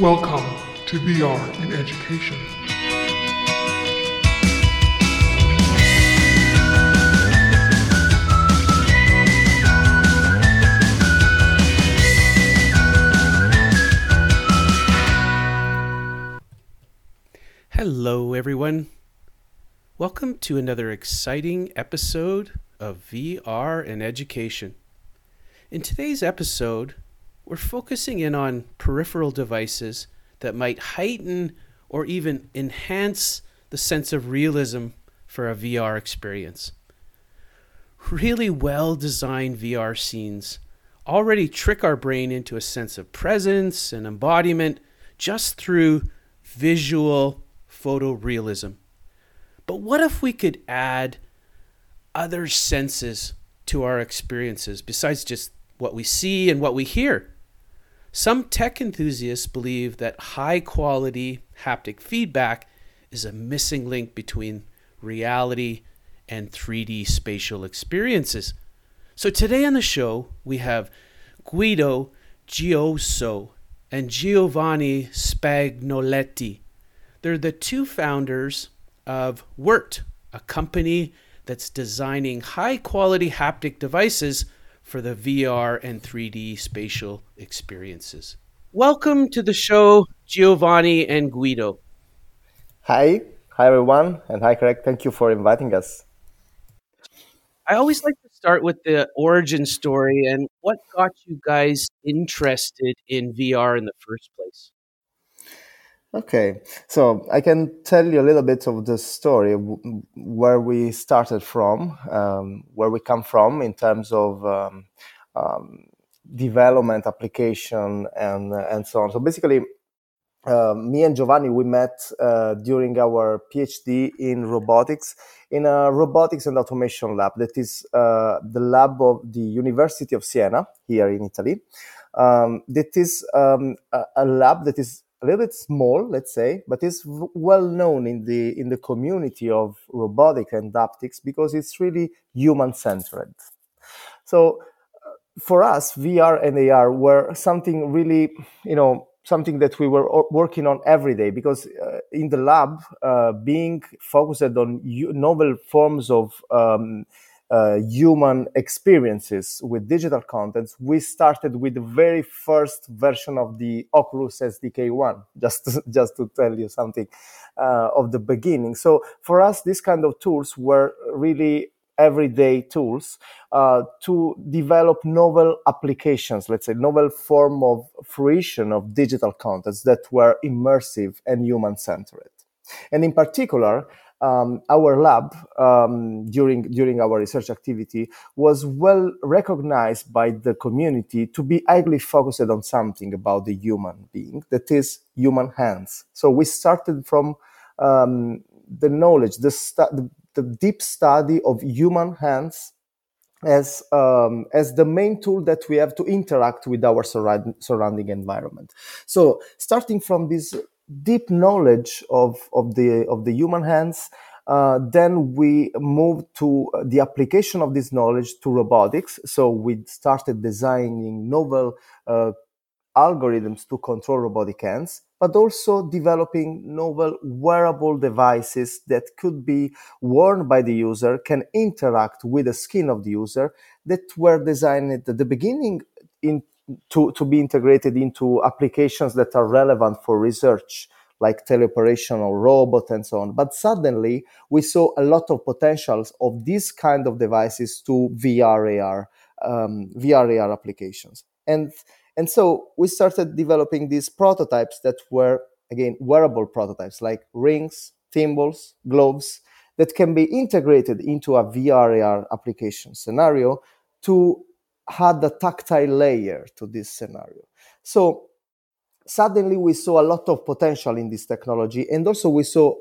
Welcome to VR in Education. Hello, everyone. Welcome to another exciting episode of VR in Education. In today's episode, we're focusing in on peripheral devices that might heighten or even enhance the sense of realism for a VR experience. Really well designed VR scenes already trick our brain into a sense of presence and embodiment just through visual photorealism. But what if we could add other senses to our experiences besides just what we see and what we hear? Some tech enthusiasts believe that high quality haptic feedback is a missing link between reality and 3D spatial experiences. So today on the show, we have Guido Gioioso and Giovanni Spagnoletti. They're the two founders of WeArt, a company that's designing high quality haptic devices for the VR and 3D spatial experiences. Welcome to the show, Giovanni and Guido. Hi, hi everyone, and hi Craig. Thank you for inviting us. I always like to start with the origin story and what got you guys interested in VR in the first place. Okay, so I can tell you a little bit of the story where we started from, um, where we come from in terms of um, um, development, application, and and so on. So basically, uh, me and Giovanni we met uh, during our PhD in robotics in a robotics and automation lab. That is uh, the lab of the University of Siena here in Italy. Um, that is um, a, a lab that is a little bit small, let's say, but it's well known in the in the community of robotic and haptics because it's really human centered. So uh, for us, VR and AR were something really, you know, something that we were working on every day because uh, in the lab, uh, being focused on novel forms of um, uh, human experiences with digital contents, we started with the very first version of the Oculus SDK one, just to, just to tell you something uh, of the beginning. So for us, these kind of tools were really everyday tools uh, to develop novel applications, let's say novel form of fruition of digital contents that were immersive and human centered. And in particular, um, our lab um, during during our research activity was well recognized by the community to be highly focused on something about the human being that is human hands. So we started from um, the knowledge, the, stu- the, the deep study of human hands as um, as the main tool that we have to interact with our surround, surrounding environment. So starting from this deep knowledge of, of the of the human hands uh, then we moved to the application of this knowledge to robotics. So we started designing novel uh, algorithms to control robotic hands, but also developing novel wearable devices that could be worn by the user, can interact with the skin of the user, that were designed at the beginning in, to, to be integrated into applications that are relevant for research like teleoperational robot and so on. But suddenly we saw a lot of potentials of these kind of devices to VR AR, um, VR AR applications. And, and so we started developing these prototypes that were, again, wearable prototypes like rings, thimbles, gloves that can be integrated into a VR AR application scenario to add a tactile layer to this scenario. So suddenly we saw a lot of potential in this technology and also we saw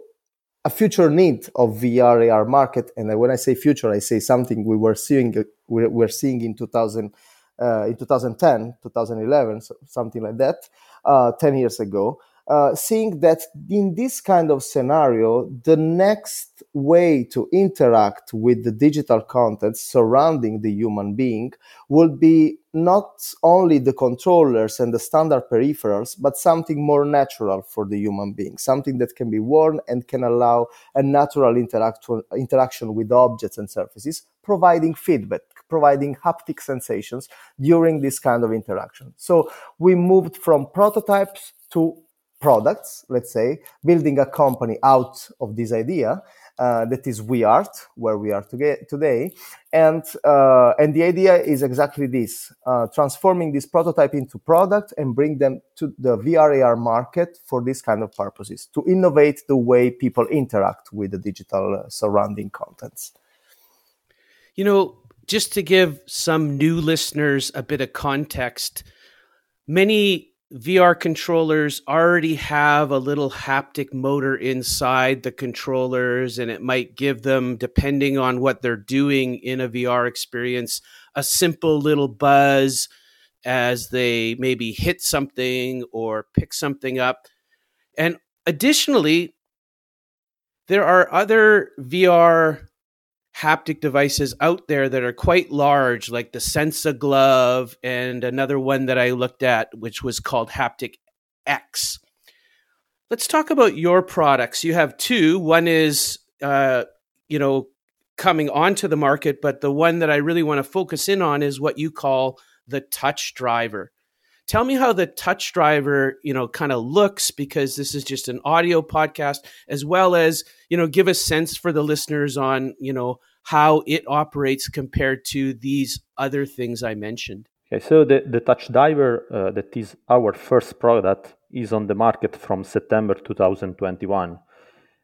a future need of VR AR market. And when I say future, I say something we were seeing we were seeing in 2000 uh, in 2010, 2011, so something like that, uh, 10 years ago. Uh, seeing that in this kind of scenario, the next way to interact with the digital content surrounding the human being will be not only the controllers and the standard peripherals, but something more natural for the human being, something that can be worn and can allow a natural interaction with objects and surfaces, providing feedback, providing haptic sensations during this kind of interaction. So we moved from prototypes to products, let's say, building a company out of this idea uh, that is WeArt, where we are today. And, uh, and the idea is exactly this, uh, transforming this prototype into product and bring them to the vrar market for this kind of purposes, to innovate the way people interact with the digital uh, surrounding contents. You know, just to give some new listeners a bit of context, many VR controllers already have a little haptic motor inside the controllers, and it might give them, depending on what they're doing in a VR experience, a simple little buzz as they maybe hit something or pick something up. And additionally, there are other VR haptic devices out there that are quite large, like the SenseGlove, and another one that I looked at, which was called Haptic X. Let's talk about your products. You have two. One is, uh, you know, coming onto the market, but the one that I really want to focus in on is what you call the touch diver. Tell me how the touch diver, you know, kind of looks because this is just an audio podcast, as well as, you know, give a sense for the listeners on, you know, how it operates compared to these other things I mentioned. Okay, so the, the Touch Diver, uh, that is our first product, is on the market from September 2021.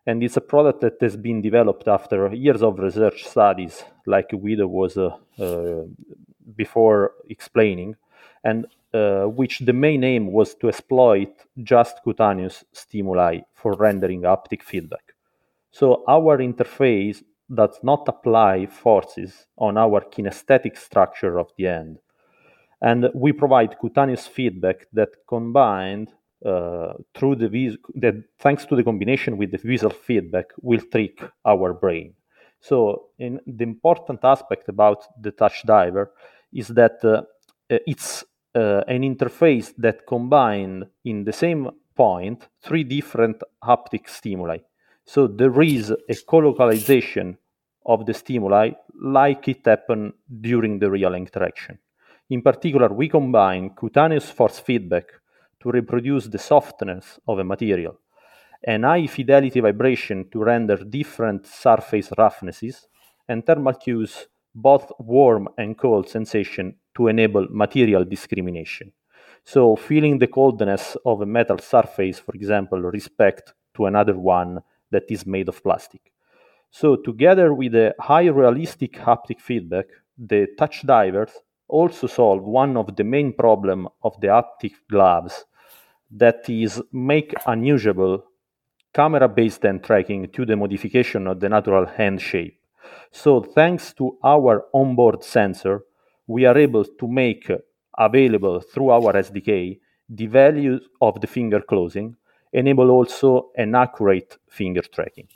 And it's a product that has been developed after years of research studies, like Guido was uh, uh, before explaining, and uh, which the main aim was to exploit just cutaneous stimuli for rendering haptic feedback. So our interface does not apply forces on our kinesthetic structure of the end. And we provide cutaneous feedback that combined uh, through the vis- that thanks to the combination with the visual feedback will trick our brain. So, in the important aspect about the touch diver is that uh, it's uh, an interface that combined in the same point three different haptic stimuli so there is a co-localization of the stimuli like it happened during the real interaction. In particular, we combine cutaneous force feedback to reproduce the softness of a material, and high fidelity vibration to render different surface roughnesses, and thermal cues, both warm and cold sensation to enable material discrimination. So, feeling the coldness of a metal surface, for example, respect to another one that is made of plastic. So together with the high realistic haptic feedback, the touch divers also solve one of the main problem of the haptic gloves, that is make unusable camera-based hand tracking to the modification of the natural hand shape. So thanks to our onboard sensor, we are able to make available through our SDK the values of the finger closing enable also an accurate finger tracking.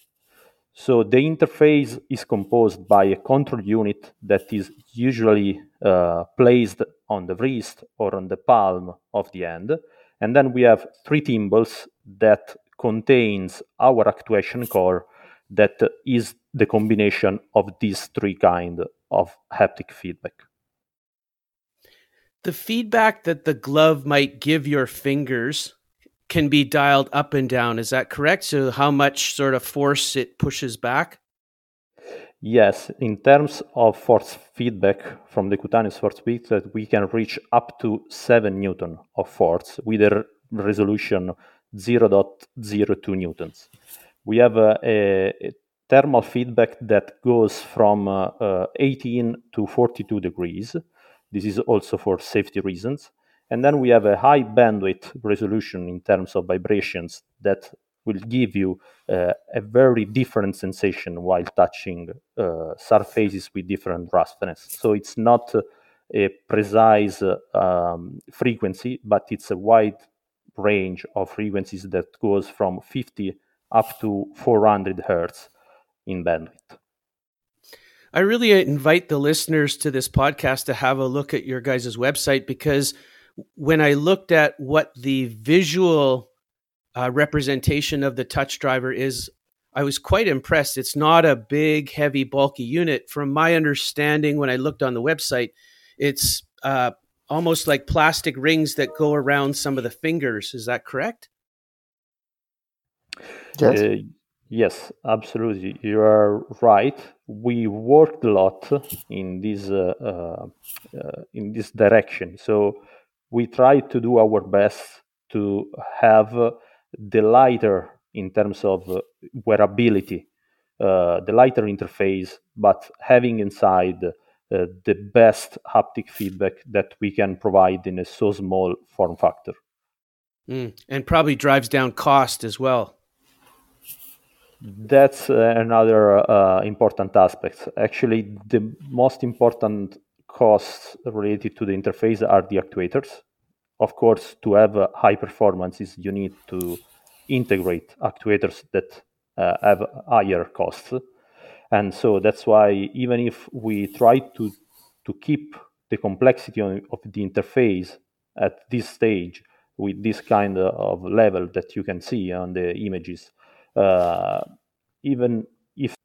So the interface is composed by a control unit that is usually uh, placed on the wrist or on the palm of the hand. And then we have three thimbles that contains our actuation core that is the combination of these three kind of haptic feedback. The feedback that the glove might give your fingers can be dialed up and down. Is that correct? So, how much sort of force it pushes back? Yes, in terms of force feedback from the cutaneous force feedback, we can reach up to 7 newton of force with a resolution 0.02 newtons. We have a, a, a thermal feedback that goes from uh, uh, 18 to 42 degrees. This is also for safety reasons. And then we have a high bandwidth resolution in terms of vibrations that will give you uh, a very different sensation while touching uh, surfaces with different roughness. So it's not a precise um, frequency, but it's a wide range of frequencies that goes from 50 up to 400 hertz in bandwidth. I really invite the listeners to this podcast to have a look at your guys' website because when I looked at what the visual uh, representation of the touch diver is, I was quite impressed. It's not a big, heavy, bulky unit. From my understanding, when I looked on the website, it's uh, almost like plastic rings that go around some of the fingers. Is that correct? Yes. Uh, yes, absolutely. You are right. We worked a lot in this uh, uh, uh, in this direction. So we try to do our best to have the lighter in terms of wearability, uh, the lighter interface, but having inside uh, the best haptic feedback that we can provide in a so small form factor. Mm, and probably drives down cost as well. That's uh, another uh, important aspect. Actually, the most important costs related to the interface are the actuators. Of course, to have high performances, you need to integrate actuators that uh, have higher costs and so that's why even if we try to to keep the complexity of, the interface at this stage with this kind of level that you can see on the images uh, even if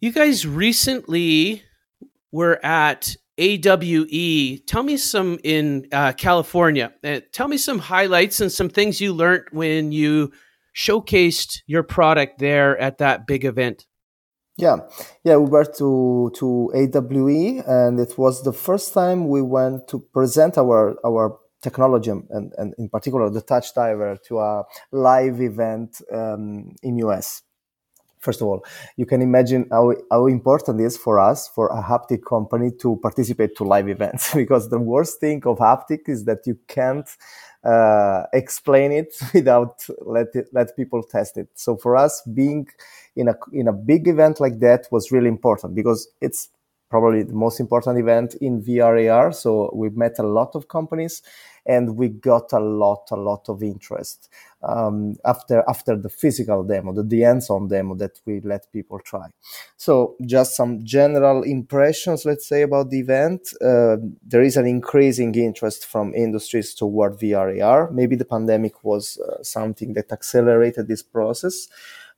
you guys recently were at AWE. Tell me some in uh, California. Uh, tell me some highlights and some things you learned when you showcased your product there at that big event. Yeah, yeah, we were to to AWE, and it was the first time we went to present our our technology and, and in particular the touch diver to a live event um, in US first of all, you can imagine how, how important it is for us, for a haptic company to participate to live events, because the worst thing of haptic is that you can't uh, explain it without let it, let people test it. So for us, being in a in a big event like that was really important because it's probably the most important event in VR AR. So we met a lot of companies and we got a lot, a lot of interest um, after after the physical demo, the, the hands-on demo that we let people try. So just some general impressions, let's say, about the event. Uh, there is an increasing interest from industries toward VR AR. Maybe the pandemic was uh, something that accelerated this process.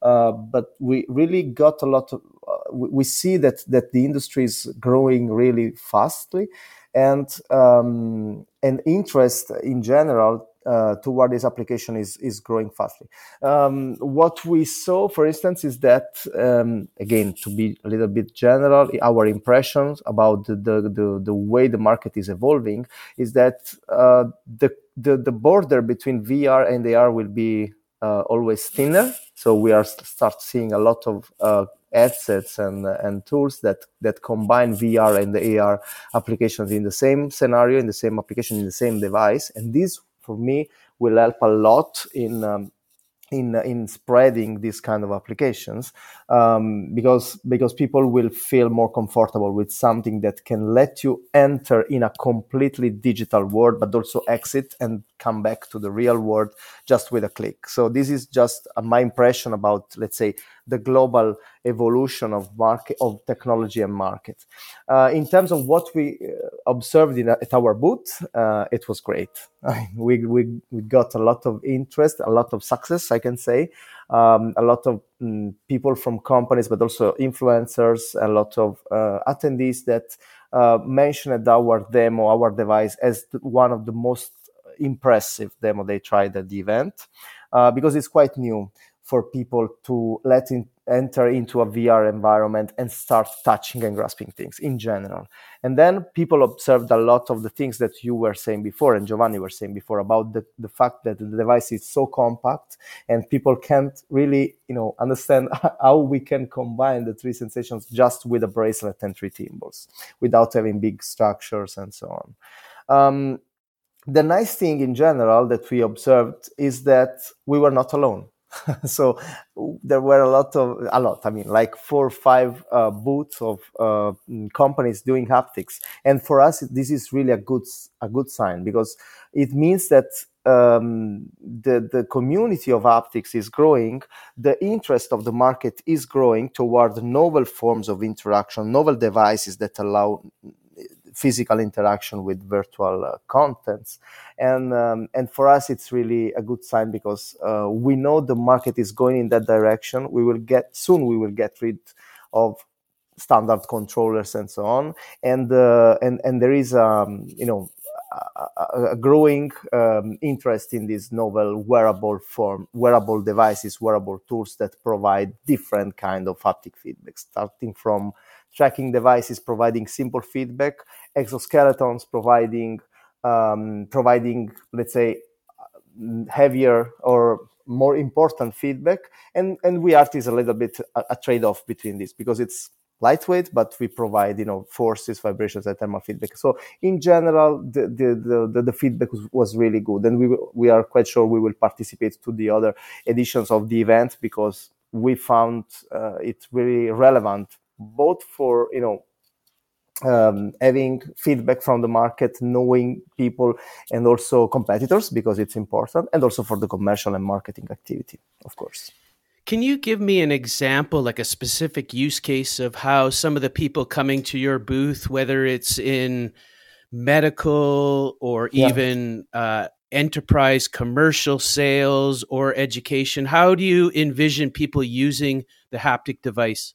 Uh, but we really got a lot of uh, we, see that that the industry is growing really fastly and um, and interest in general uh, toward this application is is growing fastly. Um, what we saw, for instance, is that um, again to be a little bit general, our impressions about the the, the, the way the market is evolving is that uh, the, the the border between VR and AR will be uh, always thinner. So we are start seeing a lot of uh, assets and and tools that that combine VR and the AR applications in the same scenario, in the same application, in the same device. And this, for me, will help a lot in um, in in spreading these kind of applications um, because because people will feel more comfortable with something that can let you enter in a completely digital world but also exit and come back to the real world just with a click. So this is just my impression about let's say the global evolution of market of technology and market. Uh, in terms of what we uh, observed in, at our booth, uh, it was great. we, we, we got a lot of interest, a lot of success, I can say. Um, a lot of um, people from companies, but also influencers, a lot of uh, attendees that uh, mentioned our demo, our device, as one of the most impressive demo they tried at the event uh, because it's quite new for people to let in, enter into a VR environment and start touching and grasping things in general. And then people observed a lot of the things that you were saying before and Giovanni were saying before about the, the fact that the device is so compact and people can't really, you know, understand how we can combine the three sensations just with a bracelet and three thimbles without having big structures and so on. Um, the nice thing in general that we observed is that we were not alone so there were a lot of a lot. I mean, like four or five uh, booths of uh, companies doing haptics, and for us, this is really a good a good sign because it means that um, the the community of haptics is growing. The interest of the market is growing toward novel forms of interaction, novel devices that allow physical interaction with virtual uh, contents. And um, and for us it's really a good sign because uh, we know the market is going in that direction. We will get soon we will get rid of standard controllers and so on. And uh, and and there is um, you know a, growing um, interest in these novel wearable form wearable devices wearable tools that provide different kind of haptic feedback starting from tracking devices providing simple feedback, exoskeletons providing um, providing let's say heavier or more important feedback, and and WeArt is a little bit a, a trade-off between this because it's lightweight, but we provide you know forces, vibrations, and thermal feedback. So in general, the the the, the feedback was, was, really good, and we we are quite sure we will participate to the other editions of the event because we found uh, it really relevant both for you know um, having feedback from the market, knowing people, and also competitors because it's important, and also for the commercial and marketing activity, of course. Can you give me an example, like a specific use case of how some of the people coming to your booth, whether it's in medical or yeah. even uh, enterprise commercial sales or education, how do you envision people using the haptic device?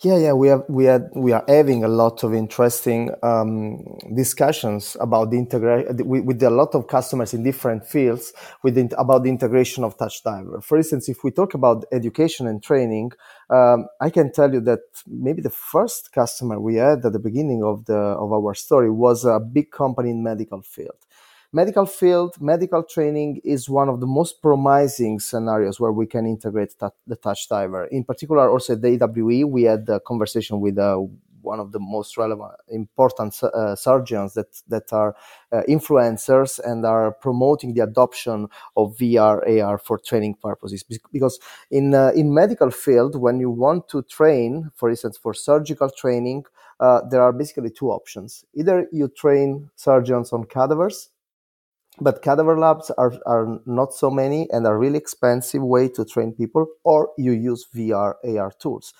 Yeah, yeah, we have we had we are having a lot of interesting um, discussions about the integration with, with, a lot of customers in different fields with about the integration of Touch Diver. For instance, if we talk about education and training, um, I can tell you that maybe the first customer we had at the beginning of the of our story was a big company in medical field medical field, medical training is one of the most promising scenarios where we can integrate the touch diver. In particular, also at the AWE, we had a conversation with uh, one of the most relevant, important uh, surgeons that that are uh, influencers and are promoting the adoption of VR AR for training purposes. Because in uh, in medical field, when you want to train, for instance, for surgical training, uh, there are basically two options: either you train surgeons on cadavers but cadaver labs are, are not so many and are really expensive way to train people or you use vr ar tools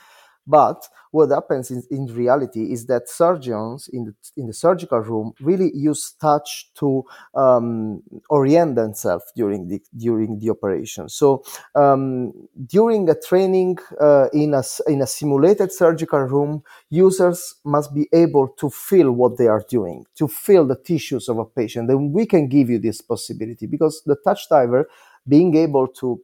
but what happens in, in reality is that surgeons in the, in the surgical room really use touch to um, orient themselves during the, during the operation. So um, during a training uh, in, a, in a simulated surgical room, users must be able to feel what they are doing, to feel the tissues of a patient. Then we can give you this possibility because the touch diver being able to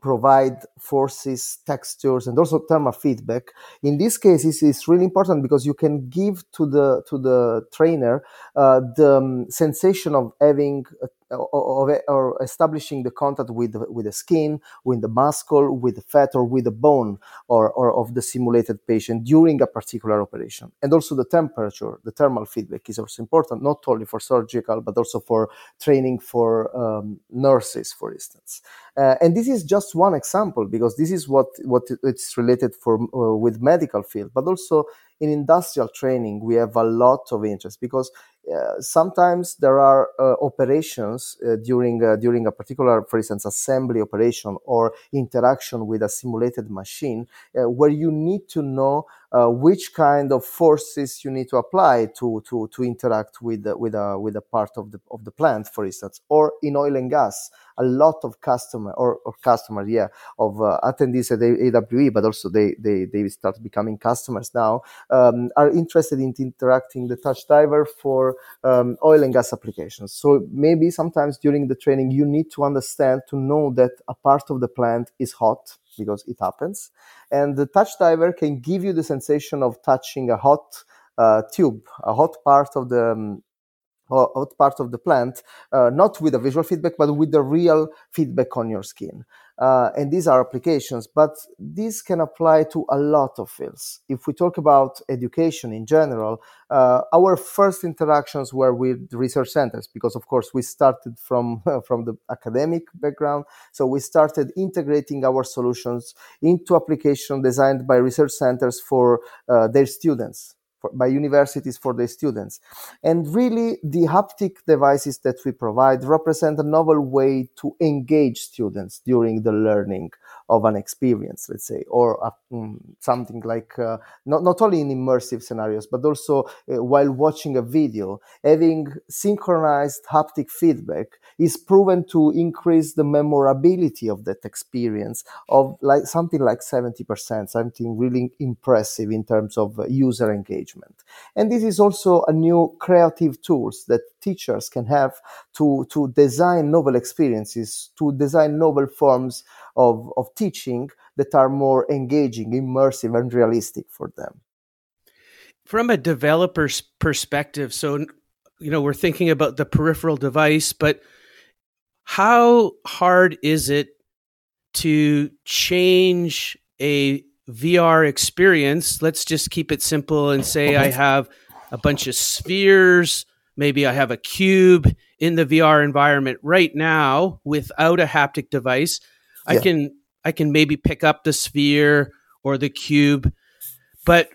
provide forces, textures, and also thermal feedback. In these cases, it's really important because you can give to the to the trainer uh, the um, sensation of having a or, or, establishing the contact with with the skin, with the muscle, with the fat, or with the bone, or, or of the simulated patient during a particular operation. And also the temperature, the thermal feedback is also important, not only for surgical but also for training for um, nurses, for instance. Uh, and this is just one example because this is what what it's related for uh, with medical field, but also in industrial training we have a lot of interest because uh, sometimes there are uh, operations uh, during uh, during a particular, for instance, assembly operation or interaction with a simulated machine, uh, where you need to know uh, which kind of forces you need to apply to to to interact with with a with a part of the of the plant, for instance, or in oil and gas. A lot of customer or, or customer, yeah, of attendees at AWE, but also they they they start becoming customers now, um, are interested in interacting the touch diver for um, oil and gas applications. So maybe sometimes during the training, you need to understand to know that a part of the plant is hot because it happens. And the touch diver can give you the sensation of touching a hot uh, tube, a hot part of the um, out part of the plant, uh, not with a visual feedback, but with the real feedback on your skin. Uh, and these are applications, but these can apply to a lot of fields. If we talk about education in general, uh, our first interactions were with research centers because, of course, we started from from the academic background. So we started integrating our solutions into application designed by research centers for uh, their students for, by universities for their students. And really, the haptic devices that we provide represent a novel way to engage students during the learning of an experience, let's say, or uh, mm, something like uh, not, not only in immersive scenarios, but also uh, while watching a video, having synchronized haptic feedback is proven to increase the memorability of that experience of like something like 70%, something really impressive in terms of uh, user engagement. And this is also a new creative tools that teachers can have to, to design novel experiences, to design novel forms of, of teaching that are more engaging, immersive, and realistic for them. From a developer's perspective, so you know we're thinking about the peripheral device, but how hard is it to change a VR experience? Let's just keep it simple and say I mm-hmm. have a bunch of spheres Maybe I have a cube in the VR environment right now without a haptic device. Yeah. I can I can maybe pick up the sphere or the cube, but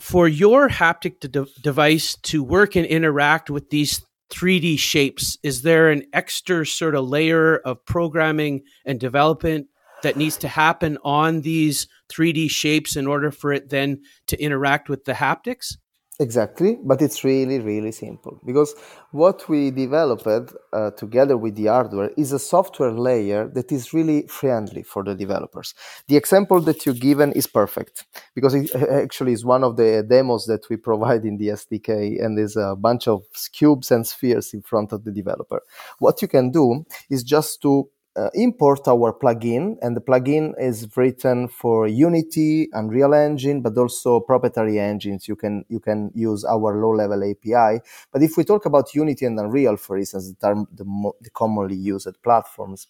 for your haptic de- device to work and interact with these 3D shapes, is there an extra sort of layer of programming and development that needs to happen on these 3D shapes in order for it then to interact with the haptics? Exactly, but it's really, really simple because what we developed uh, together with the hardware is a software layer that is really friendly for the developers. The example that you've given is perfect because it actually is one of the demos that we provide in the SDK, and there's a bunch of cubes and spheres in front of the developer. What you can do is just to uh, import our plugin, and the plugin is written for Unity, Unreal Engine, but also proprietary engines. You can you can use our low-level API. But if we talk about Unity and Unreal, for instance, that are the, mo- the commonly used platforms,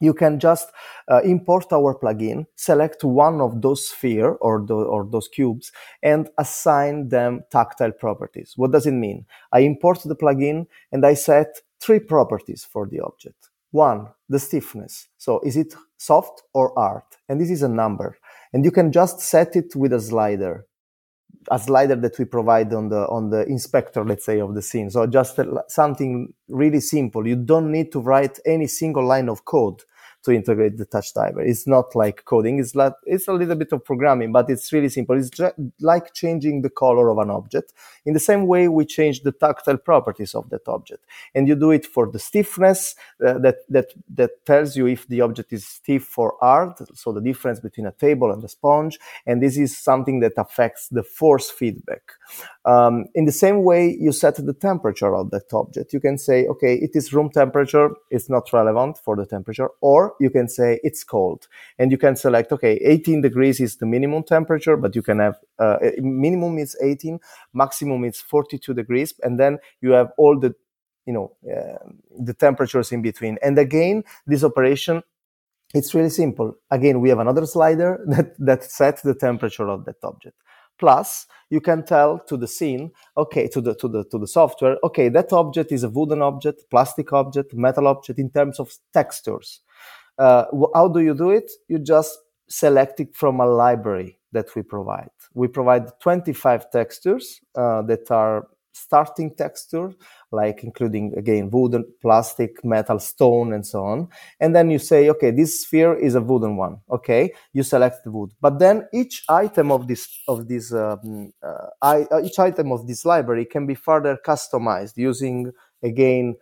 you can just uh, import our plugin, select one of those sphere or, the, or those cubes, and assign them tactile properties. What does it mean? I import the plugin and I set three properties for the object. One, the stiffness. So is it soft or hard? And this is a number. And you can just set it with a slider, a slider that we provide on the, on the inspector, let's say, of the scene. So just uh, something really simple. You don't need to write any single line of code to integrate the touch diver. It's not like coding. It's like, it's a little bit of programming, but it's really simple. It's like changing the color of an object. In the same way, we change the tactile properties of that object. And you do it for the stiffness uh, that, that, that tells you if the object is stiff or hard. So the difference between a table and a sponge. And this is something that affects the force feedback. Um, in the same way, you set the temperature of that object. You can say, okay, it is room temperature. It's not relevant for the temperature. Or you can say it's cold. And you can select, okay, 18 degrees is the minimum temperature, but you can have, uh, minimum is 18, maximum is 42 degrees. And then you have all the, you know, uh, the temperatures in between. And again, this operation it's really simple. Again, we have another slider that, that sets the temperature of that object. Plus, you can tell to the scene, okay, to the to the to the software, okay, that object is a wooden object, plastic object, metal object in terms of textures. Uh, how do you do it? You just select it from a library that we provide. We provide 25 textures uh, that are starting texture, like including again wooden, plastic, metal, stone, and so on. And then you say, okay, this sphere is a wooden one. Okay, you select the wood. But then each item of this of this um, uh, I, uh, each item of this library can be further customized using again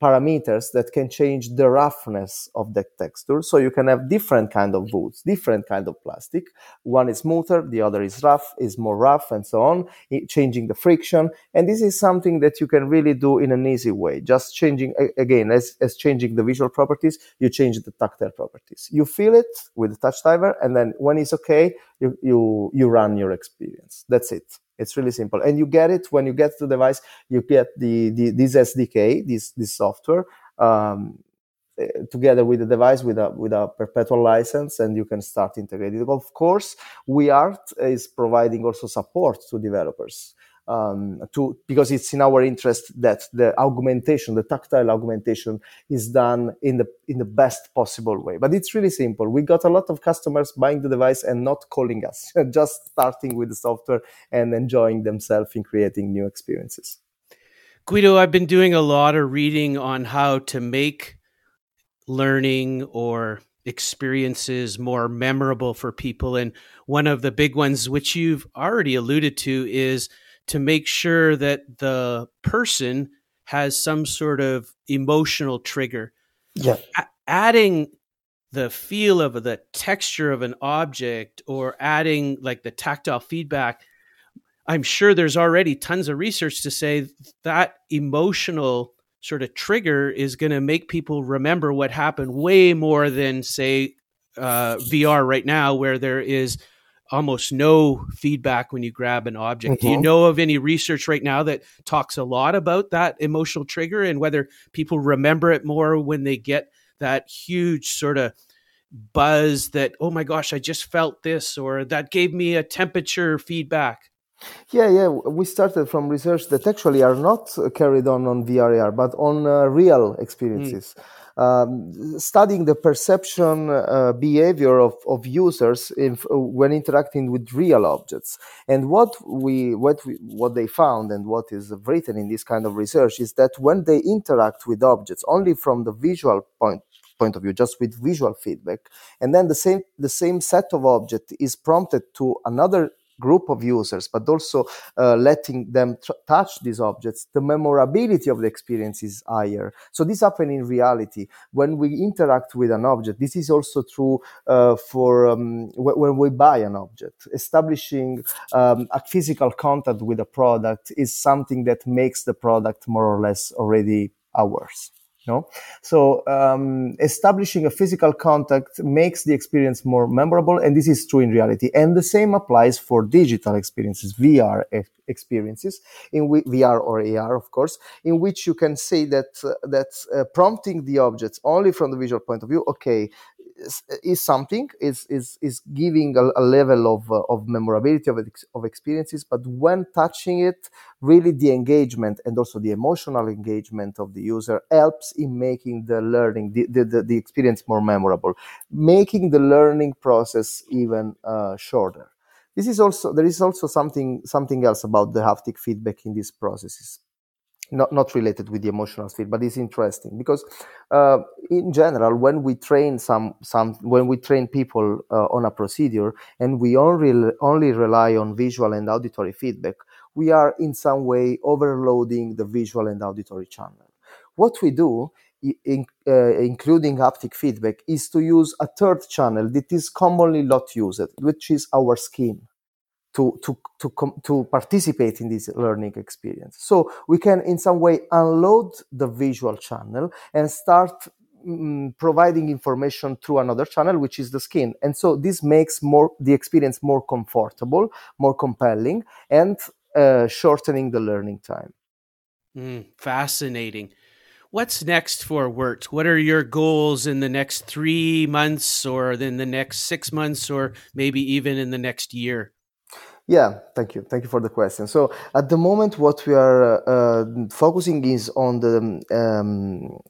parameters that can change the roughness of the texture. So you can have different kind of woods, different kind of plastic. One is smoother, the other is rough, is more rough, and so on, changing the friction. And this is something that you can really do in an easy way. Just changing again, as, as changing the visual properties, you change the tactile properties. You feel it with the touch diver, and then when it's okay, you, you, you run your experience. That's it. It's really simple. And you get it when you get the device, you get the, the this SDK, this, this software, um, eh, together with the device with a with a perpetual license and you can start integrating of course WeArt is providing also support to developers um, to because it's in our interest that the augmentation, the tactile augmentation, is done in the in the best possible way. But it's really simple. We got a lot of customers buying the device and not calling us, just starting with the software and enjoying themselves in creating new experiences. Guido, I've been doing a lot of reading on how to make learning or experiences more memorable for people. And one of the big ones, which you've already alluded to, is to make sure that the person has some sort of emotional trigger. Yeah. A- adding the feel of the texture of an object or adding like the tactile feedback i'm sure there's already tons of research to say that emotional sort of trigger is going to make people remember what happened way more than say uh, vr right now where there is almost no feedback when you grab an object. Mm-hmm. Do you mm-hmm. know of any research right now that talks a lot about that emotional trigger and whether people remember it more when they get that huge sort of buzz that, oh my gosh, I just felt this, or that gave me a temperature feedback? Yeah, yeah. We started from research that actually are not carried on on VRAR, but on uh, real experiences. Mm um, studying the perception uh, behavior of, of users when interacting with real objects. And what we what we, what they found and what is written in this kind of research is that when they interact with objects only from the visual point point of view just with visual feedback and then the same the same set of object is prompted to another group of users, but also uh, letting them touch these objects, the memorability of the experience is higher. So this happens in reality when we interact with an object. This is also true uh, for um, w- when we buy an object. Establishing um, a physical contact with a product is something that makes the product more or less already ours. No? So um, establishing a physical contact makes the experience more memorable, and this is true in reality. And the same applies for digital experiences, VR experiences, in w- VR or AR, of course, in which you can say that uh, that uh, prompting the objects only from the visual point of view. Okay, is, something is is is giving a, a level of uh, of memorability of of experiences but when touching it really the engagement and also the emotional engagement of the user helps in making the learning the the, the, the experience more memorable making the learning process even uh, shorter this is also there is also something something else about the haptic feedback in these processes not not related with the emotional field, but it's interesting because uh, in general, when we train some some when we train people uh, on a procedure and we only only rely on visual and auditory feedback, we are in some way overloading the visual and auditory channel. What we do in, uh, including haptic feedback, is to use a third channel that is commonly not used, which is our skin to to to com- to participate in this learning experience. So we can in some way unload the visual channel and start mm, providing information through another channel which is the skin. And so this makes more the experience more comfortable more compelling and uh, shortening the learning time. Mm, fascinating What's next for WeArt? What are your goals in the next three months or in the next six months or maybe even in the next year? Yeah, thank you. Thank you for the question. So at the moment, what we are uh, focusing is on the um,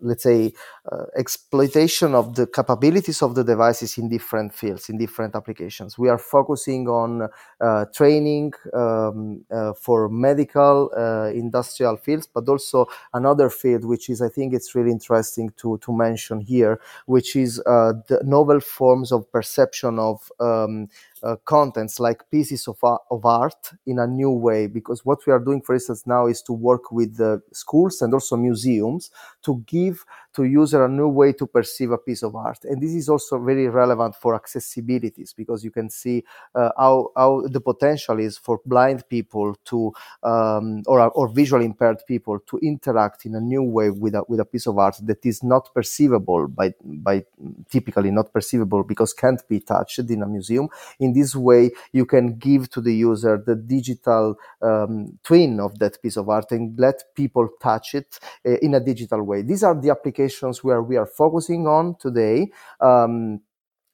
let's say, uh, exploitation of the capabilities of the devices in different fields, in different applications. We are focusing on uh, training um, uh, for medical, uh, industrial fields, but also another field, which is, I think, it's really interesting to to mention here, which is uh, the novel forms of perception of um, uh, contents like pieces of, of art in a new way because what we are doing for instance now is to work with the schools and also museums to give to user a new way to perceive a piece of art. And this is also very relevant for accessibilities because you can see uh, how, how the potential is for blind people to um, or, or visually impaired people to interact in a new way with a, with a piece of art that is not perceivable by by typically not perceivable because can't be touched in a museum. In this way you can give to the user the digital um, twin of that piece of art and let people touch it uh, in a digital way. These are the applications where we are focusing on today um,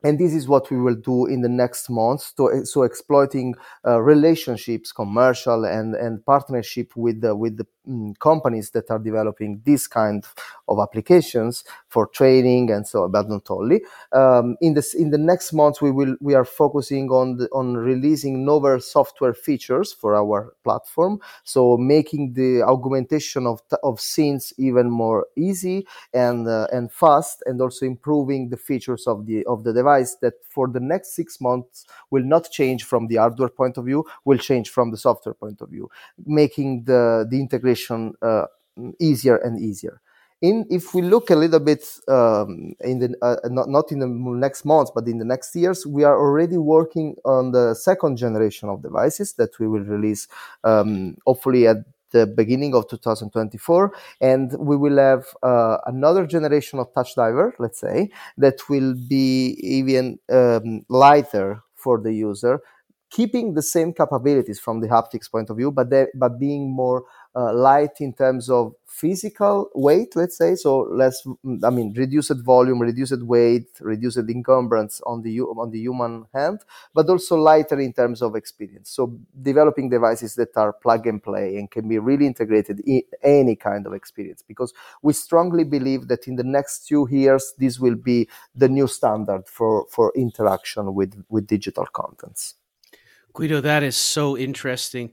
and this is what we will do in the next months to, so exploiting uh, relationships commercial and and partnership with the with the um, companies that are developing this kind of applications for training and so on, but not only. Um, in this in the next months we will we are focusing on the, on releasing novel software features for our platform. So making the augmentation of of scenes even more easy and uh, and fast and also improving the features of the of the device that for the next 6 months will not change from the hardware point of view will change from the software point of view. Making the the integration uh, easier and easier. In if we look a little bit um, in the uh, not, not in the next months but in the next years we are already working on the second generation of devices that we will release um, hopefully at the beginning of 2024 and we will have uh, another generation of touch diver let's say that will be even um, lighter for the user keeping the same capabilities from the haptics point of view but they, but being more uh, light in terms of physical weight, let's say, so less, I mean, reduced volume, reduced weight, reduced encumbrance on the on the human hand, but also lighter in terms of experience. So developing devices that are plug and play and can be really integrated in any kind of experience, because we strongly believe that in the next few years this will be the new standard for for interaction with with digital contents. Guido, that is so interesting.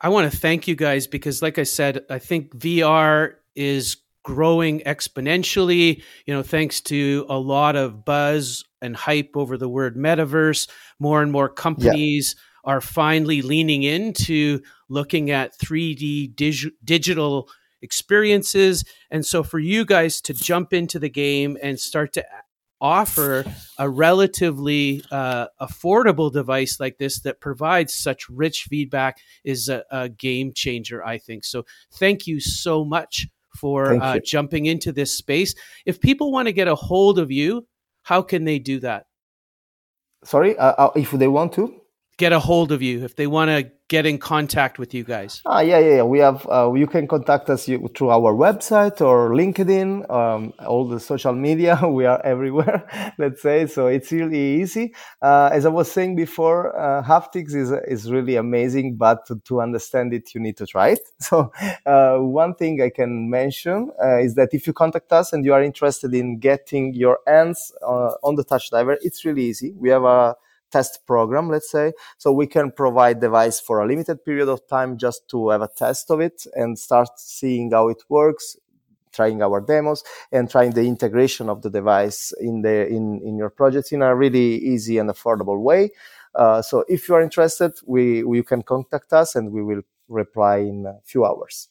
I want to thank you guys because, like I said, I think VR is growing exponentially. You know, thanks to a lot of buzz and hype over the word metaverse, more and more companies yeah. are finally leaning into looking at 3D dig- digital experiences. And so, for you guys to jump into the game and start to offer a relatively uh, affordable device like this that provides such rich feedback is a, a game changer, I think. So, thank you so much for uh, jumping into this space. If people want to get a hold of you, how can they do that? Sorry, uh, uh if they want to get a hold of you, if they want to get in contact with you guys? Ah, yeah, yeah, yeah. We have. Uh, you can contact us through our website or LinkedIn, um, all the social media. We are everywhere. Let's say so. It's really easy. Uh, as I was saying before, uh, haptics is is really amazing, but to, to, understand it, you need to try it. So uh, one thing I can mention uh, is that if you contact us and you are interested in getting your hands uh, on the touch diver, it's really easy. We have a test program, let's say. So we can provide device for a limited period of time just to have a test of it and start seeing how it works, trying our demos and trying the integration of the device in the in, in your projects in a really easy and affordable way. Uh, so if you are interested, we, we you can contact us and we will reply in a few hours.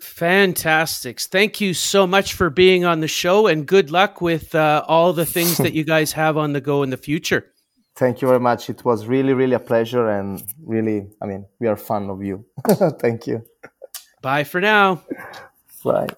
Fantastic. Thank you so much for being on the show and good luck with uh, all the things that you guys have on the go in the future. Thank you very much. It was really, really a pleasure. And really, I mean, we are fan of you. Thank you. Bye for now. Bye.